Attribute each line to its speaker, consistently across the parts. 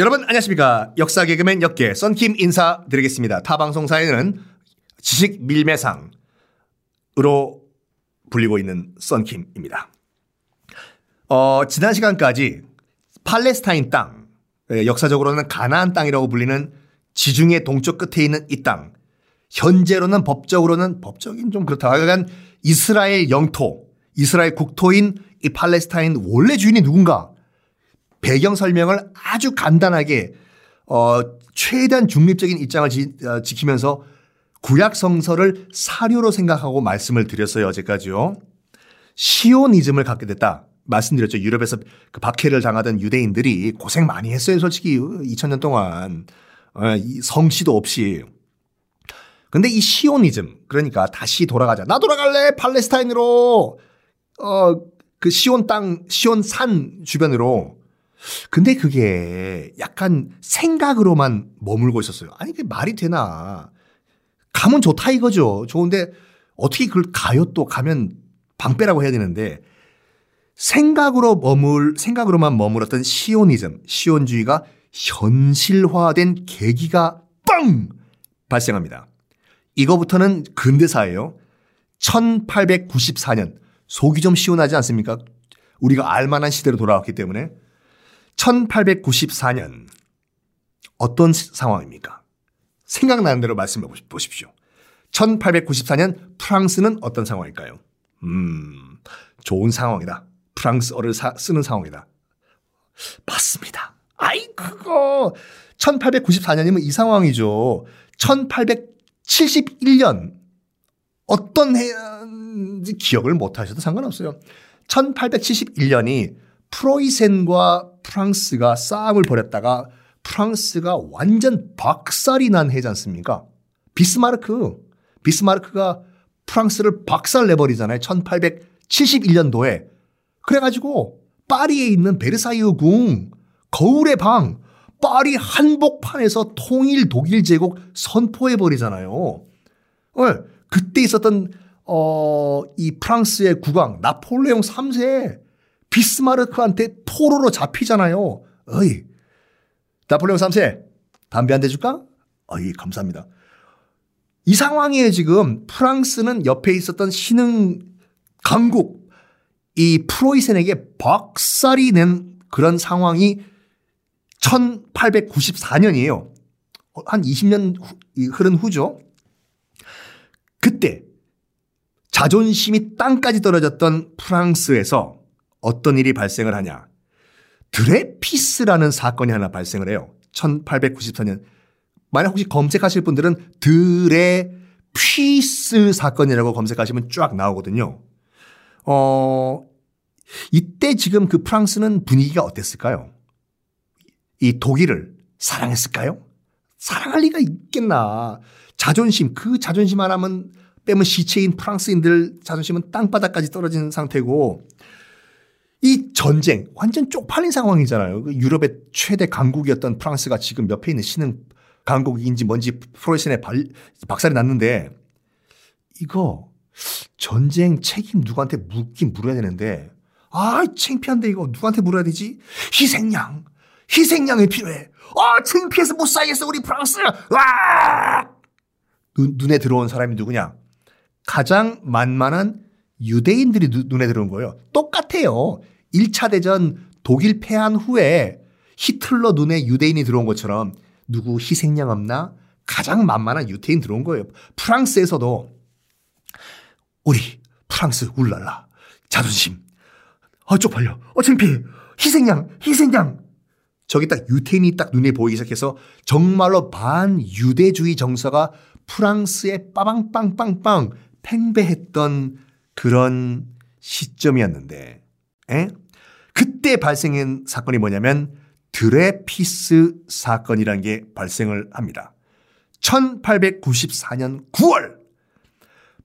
Speaker 1: 여러분 안녕하십니까? 역사 개그맨 역계 썬킴 인사드리겠습니다. 타 방송사에는 지식 밀매상으로 불리고 있는 썬킴입니다. 어, 지난 시간까지 팔레스타인 땅 예, 역사적으로는 가나안 땅이라고 불리는 지중해 동쪽 끝에 있는 이 땅 현재로는 법적으로는 법적인 좀 그렇다 하여간 이스라엘 영토 이스라엘 국토인 이 팔레스타인 원래 주인이 누군가 배경 설명을 아주 간단하게 어, 최대한 중립적인 입장을 지, 어, 지키면서 구약 성서를 사료로 생각하고 말씀을 드렸어요 어제까지요. 시오니즘을 갖게 됐다. 말씀드렸죠. 유럽에서 그 박해를 당하던 유대인들이 고생 많이 했어요. 솔직히 2000년 동안 어, 성씨도 없이. 근데 이 시오니즘 그러니까 다시 돌아가자. 나 돌아갈래 팔레스타인으로 어 그 시온 땅 시온 산 주변으로 근데 그게 약간 생각으로만 머물고 있었어요. 아니, 그게 말이 되나. 가면 좋다 이거죠. 좋은데 어떻게 그걸 가요 또 가면 방빼라고 해야 되는데 생각으로 머물, 생각으로만 머물었던 시오니즘, 시온주의가 현실화된 계기가 빵! 발생합니다. 이거부터는 근대사예요. 1894년. 속이 좀 시원하지 않습니까? 우리가 알만한 시대로 돌아왔기 때문에 1894년 어떤 상황입니까? 생각나는 대로 말씀해 보십시오. 1894년 프랑스는 어떤 상황일까요? 음, 좋은 상황이다. 프랑스어를 사, 쓰는 상황이다. 맞습니다. 아이, 그거. 1894년이면 이 상황이죠. 1871년 어떤 해인지 기억을 못 하셔도 상관없어요. 1871년이 프로이센과 프랑스가 싸움을 벌였다가 프랑스가 완전 박살이 난 해지 않습니까? 비스마르크. 비스마르크가 프랑스를 박살 내버리잖아요. 1871년도에. 그래가지고 파리에 있는 베르사유 궁, 거울의 방, 파리 한복판에서 통일 독일 제국 선포해버리잖아요. 어, 그때 있었던, 어, 이 프랑스의 국왕, 나폴레옹 3세 비스마르크한테 포로로 잡히잖아요. 어이, 나폴레옹 3세, 담배 한 대 줄까? 어이, 감사합니다. 이 상황에 지금 프랑스는 옆에 있었던 신흥 강국, 이 프로이센에게 박살이 낸 그런 상황이 1894년이에요. 한 20년 흐른 후죠. 그때 자존심이 땅까지 떨어졌던 프랑스에서 어떤 일이 발생을 하냐. 드레피스라는 사건이 하나 발생을 해요. 1894년. 만약 혹시 검색하실 분들은 드레피스 사건이라고 검색하시면 쫙 나오거든요. 어, 이때 지금 그 프랑스는 분위기가 어땠을까요? 이 독일을 사랑했을까요? 사랑할 리가 있겠나. 자존심, 그 자존심 하나면 빼면 시체인 프랑스인들 자존심은 땅바닥까지 떨어진 상태고 이 전쟁 완전 쪽팔린 상황이잖아요. 그 유럽의 최대 강국이었던 프랑스가 지금 옆에 있는 신흥 강국인지 뭔지 프로이센에 박살이 났는데 이거 전쟁 책임 누구한테 묻긴 물어야 되는데 아 창피한데 이거 누구한테 물어야 되지? 희생양 희생양이 필요해. 아 창피해서 못 살겠어 우리 프랑스. 와 눈, 눈에 들어온 사람이 누구냐? 가장 만만한 유대인들이 눈에 들어온 거예요. 똑같아요. 1차 대전 독일 패한 후에 히틀러 눈에 유대인이 들어온 것처럼 누구 희생양 없나? 가장 만만한 유태인 들어온 거예요. 프랑스에서도 우리 프랑스 울랄라 자존심 어 쪽팔려 어 창피해 희생양 희생양 저기 딱 유태인이 딱 눈에 보이기 시작해서 정말로 반유대주의 정서가 프랑스에 빠방빵빵빵 팽배했던 그런 시점이었는데 에? 그때 발생한 사건이 뭐냐면 드레피스 사건이라는 게 발생을 합니다. 1894년 9월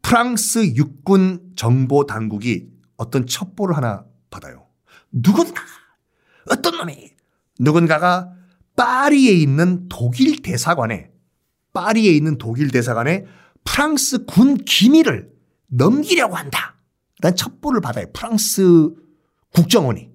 Speaker 1: 프랑스 육군 정보 당국이 어떤 첩보를 하나 받아요. 누군가 어떤 놈이 누군가가 파리에 있는 독일 대사관에 파리에 있는 독일 대사관에 프랑스 군 기밀을 넘기려고 한다. 난 첩보를 받아요. 프랑스 국정원이.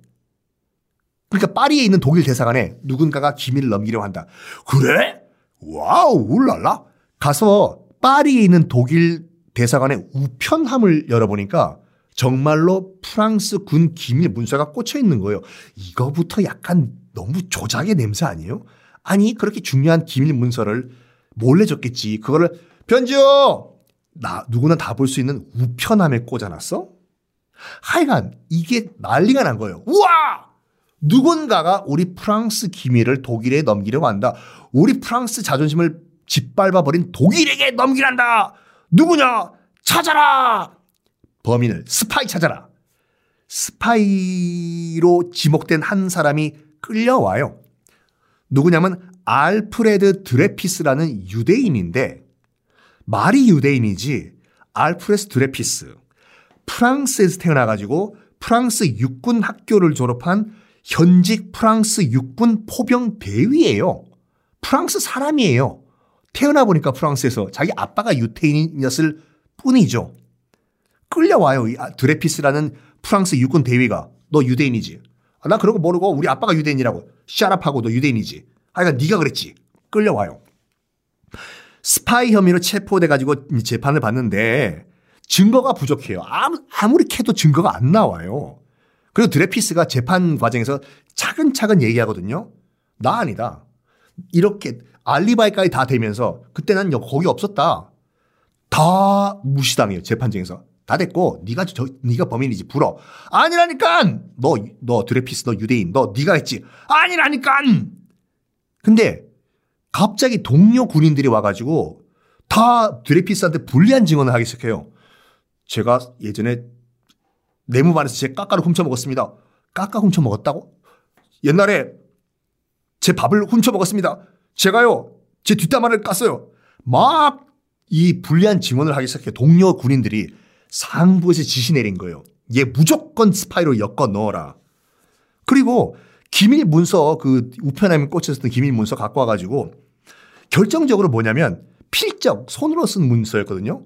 Speaker 1: 그러니까 파리에 있는 독일 대사관에 누군가가 기밀을 넘기려고 한다. 그래? wow, ouh là là. 가서 파리에 있는 독일 대사관의 우편함을 열어보니까 정말로 프랑스 군 기밀 문서가 꽂혀 있는 거예요. 이거부터 약간 너무 조작의 냄새 아니에요? 아니, 그렇게 중요한 기밀 문서를 몰래 줬겠지. 그거를 편지요! 나, 누구나 다 볼 수 있는 우편함에 꽂아놨어? 하여간 이게 난리가 난 거예요. 우와! 누군가가 우리 프랑스 기밀을 독일에 넘기려고 한다. 우리 프랑스 자존심을 짓밟아버린 독일에게 넘기란다. 누구냐? 찾아라! 범인을 스파이 찾아라. 스파이로 지목된 한 사람이 끌려와요. 누구냐면 알프레드 드레퓌스라는 유대인인데 말이 유대인이지 알프레드 드레퓌스 프랑스에서 태어나가지고 프랑스 육군 학교를 졸업한 현직 프랑스 육군 포병 대위예요. 프랑스 사람이에요. 태어나 보니까 프랑스에서 자기 아빠가 유태인이었을 뿐이죠. 끌려와요. 이 아, 드레퓌스라는 프랑스 육군 대위가 너 유대인이지. 아, 나 그런 거 모르고 우리 아빠가 유대인이라고 샤랍하고 너 유대인이지. 하여간 네가 그랬지. 끌려와요. 스파이 혐의로 체포돼 가지고 재판을 받는데 증거가 부족해요. 아무, 아무리 캐도 증거가 안 나와요. 그리고 드레피스가 재판 과정에서 차근차근 얘기하거든요. 나 아니다. 이렇게 알리바이까지 다 되면서 그때 난 거기 없었다. 다 무시당해요. 재판정에서. 다 됐고 네가 저 네가 범인이지 불어. 아니라니까. 너 너 드레피스 너 유대인 너 네가 했지. 아니라니까. 근데 갑자기 동료 군인들이 와가지고 다 드레피스한테 불리한 증언을 하기 시작해요. 제가 예전에 내무반에서 제 까까를 훔쳐 먹었습니다. 까까 훔쳐 먹었다고? 옛날에 제 밥을 훔쳐 먹었습니다. 제가요, 제 뒷담화를 깠어요. 막 이 불리한 증언을 하기 시작해 동료 군인들이 상부에서 지시 내린 거예요. 얘 무조건 스파이로 엮어 넣어라. 그리고 기밀 문서 그 우편함에 꽂혔던 기밀 문서 갖고 와가지고 결정적으로 뭐냐면 필적 손으로 쓴 문서였거든요.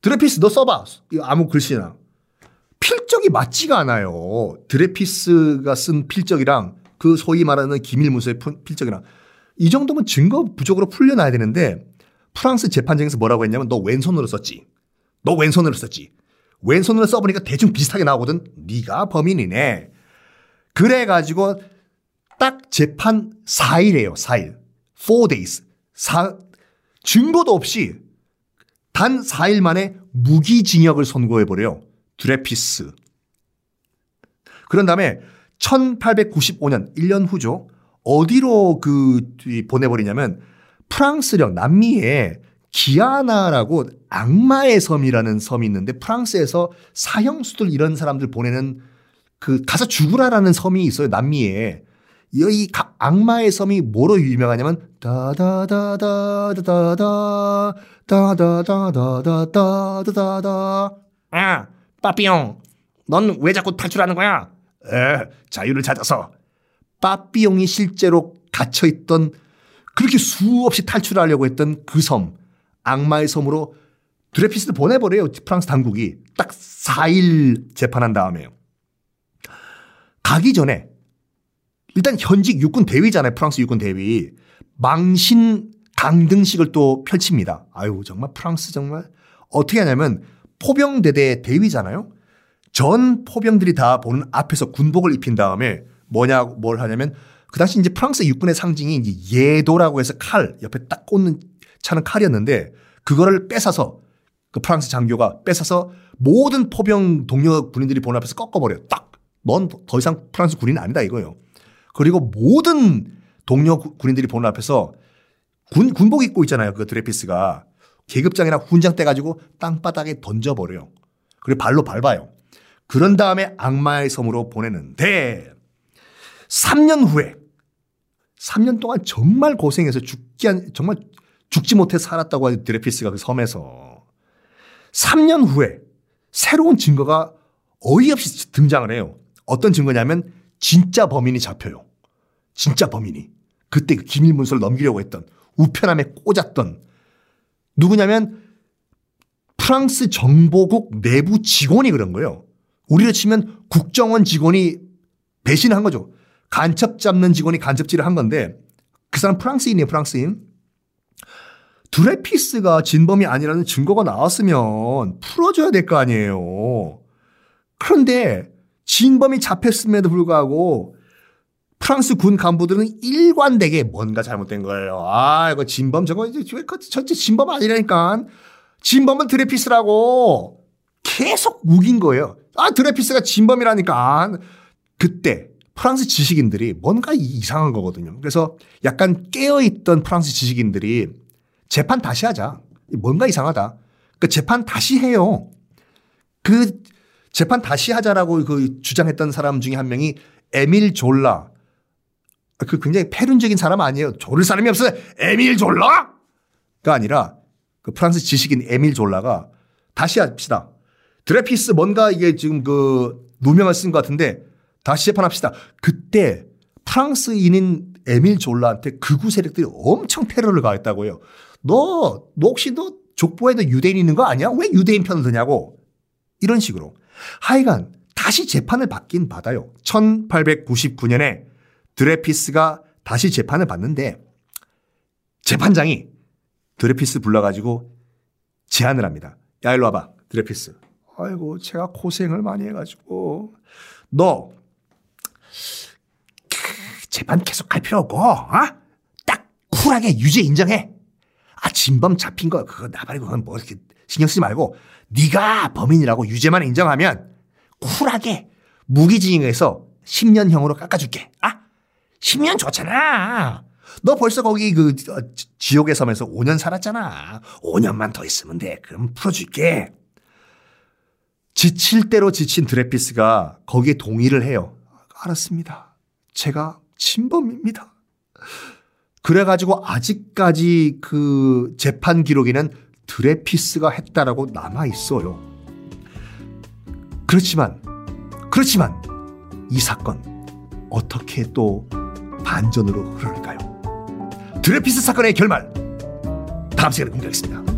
Speaker 1: 드레퓌스 너 써봐. 아무 글씨나. 필적이 맞지가 않아요. 드레퓌스가 쓴 필적이랑 그 소위 말하는 기밀 문서의 필적이랑 이 정도면 증거 부족으로 풀려나야 되는데 프랑스 재판정에서 뭐라고 했냐면 너 왼손으로 썼지. 너 왼손으로 썼지. 왼손으로 써보니까 대충 비슷하게 나오거든. 네가 범인이네. 그래가지고 딱 재판 4일이에요. 4일. 4 days. 4, 증거도 없이 단 4일 만에 무기징역을 선고해버려요. 드레피스. 그런 다음에 1895년 1년 후죠. 어디로 그 보내버리냐면 프랑스령 남미에 기아나라고 악마의 섬이라는 섬이 있는데 프랑스에서 사형수들 이런 사람들 보내는 그 가서 죽으라라는 섬이 있어요 남미에 이 악마의 섬이 뭐로 유명하냐면 다다다다다다다 다다다다다다다다 아 빠삐용 넌 왜 자꾸 탈출하는 거야? 에 자유를 찾아서 빠삐용이 실제로 갇혀있던 그렇게 수없이 탈출하려고 했던 그 섬 악마의 섬으로 드레피스를 보내버려요 프랑스 당국이 딱 4일 재판한 다음에요 가기 전에 일단 현직 육군 대위잖아요. 프랑스 육군 대위. 망신 강등식을 또 펼칩니다. 아유, 정말 프랑스 정말 어떻게 하냐면 포병대대 대위잖아요. 전 포병들이 다 보는 앞에서 군복을 입힌 다음에 뭐냐, 뭘 하냐면 그 당시 이제 프랑스 육군의 상징이 이제 예도라고 해서 칼 옆에 딱 꽂는 차는 칼이었는데 그거를 뺏어서 그 프랑스 장교가 뺏어서 모든 포병 동료 군인들이 보는 앞에서 꺾어버려요. 딱. 넌 더 이상 프랑스 군인은 아니다 이거예요. 그리고 모든 동료 군인들이 보는 앞에서 군, 군복 입고 있잖아요. 그 드레피스가. 계급장이나 훈장 떼가지고 땅바닥에 던져버려요. 그리고 발로 밟아요. 그런 다음에 악마의 섬으로 보내는데 3년 후에 3년 동안 정말 고생해서 죽기 한, 정말 죽지 못해 살았다고 하는 드레피스가 그 섬에서 3년 후에 새로운 증거가 어이없이 등장을 해요. 어떤 증거냐면 진짜 범인이 잡혀요. 진짜 범인이. 그때 그 기밀 문서를 넘기려고 했던 우편함에 꽂았던 누구냐면 프랑스 정보국 내부 직원이 그런 거예요. 우리로 치면 국정원 직원이 배신한 거죠. 간첩 잡는 직원이 간첩질을 한 건데 그 사람 프랑스인이에요, 프랑스인. 드레피스가 진범이 아니라는 증거가 나왔으면 풀어줘야 될 거 아니에요. 그런데 진범이 잡혔음에도 불구하고 프랑스 군 간부들은 일관되게 뭔가 잘못된 거예요. 아, 이거 진범 저거 이제 전체 진범 아니라니까. 진범은 드레피스라고 계속 우긴 거예요. 아, 드레피스가 진범이라니까. 그때 프랑스 지식인들이 뭔가 이상한 거거든요. 그래서 약간 깨어있던 프랑스 지식인들이 재판 다시 하자. 뭔가 이상하다. 그 재판 다시 해요. 그 재판 다시 하자라고 그 주장했던 사람 중에 한 명이 에밀 졸라. 그 굉장히 패륜적인 사람 아니에요. 졸을 사람이 없어요. 에밀 졸라가 아니라 그 프랑스 지식인 에밀 졸라가 다시 합시다. 드레피스 뭔가 이게 지금 그 누명을 쓴 것 같은데 다시 재판합시다. 그때 프랑스인인 에밀 졸라한테 극우 세력들이 엄청 테러를 가했다고요. 너, 너 혹시 너 족보에도 유대인 있는 거 아니야? 왜 유대인 편을 드냐고. 이런 식으로. 하여간 다시 재판을 받긴 받아요. 1899년에 드레피스가 다시 재판을 받는데 재판장이 드레피스 불러가지고 제안을 합니다. 야, 일로 와봐. 드레피스. 아이고, 제가 고생을 많이 해가지고. 너, 재판 계속 할 필요 없고, 어? 딱 쿨하게 유죄 인정해. 아, 진범 잡힌 거, 그거 나발이고, 그건 뭐 이렇게 신경 쓰지 말고, 네가 범인이라고 유죄만 인정하면 쿨하게 무기징역에서 10년형으로 깎아줄게. 아, 10년 좋잖아. 너 벌써 거기 그 지옥의 섬에서 5년 살았잖아. 5년만 더 있으면 돼. 그럼 풀어줄게. 지칠 대로 지친 드레피스가 거기에 동의를 해요. 알았습니다. 제가 진범입니다. 그래가지고 아직까지 그 재판 기록에는 드레피스가 했다라고 남아 있어요. 그렇지만, 그렇지만 이 사건 어떻게 또 반전으로 흐를까요? 드레피스 사건의 결말 다음 시간에 공개하겠습니다.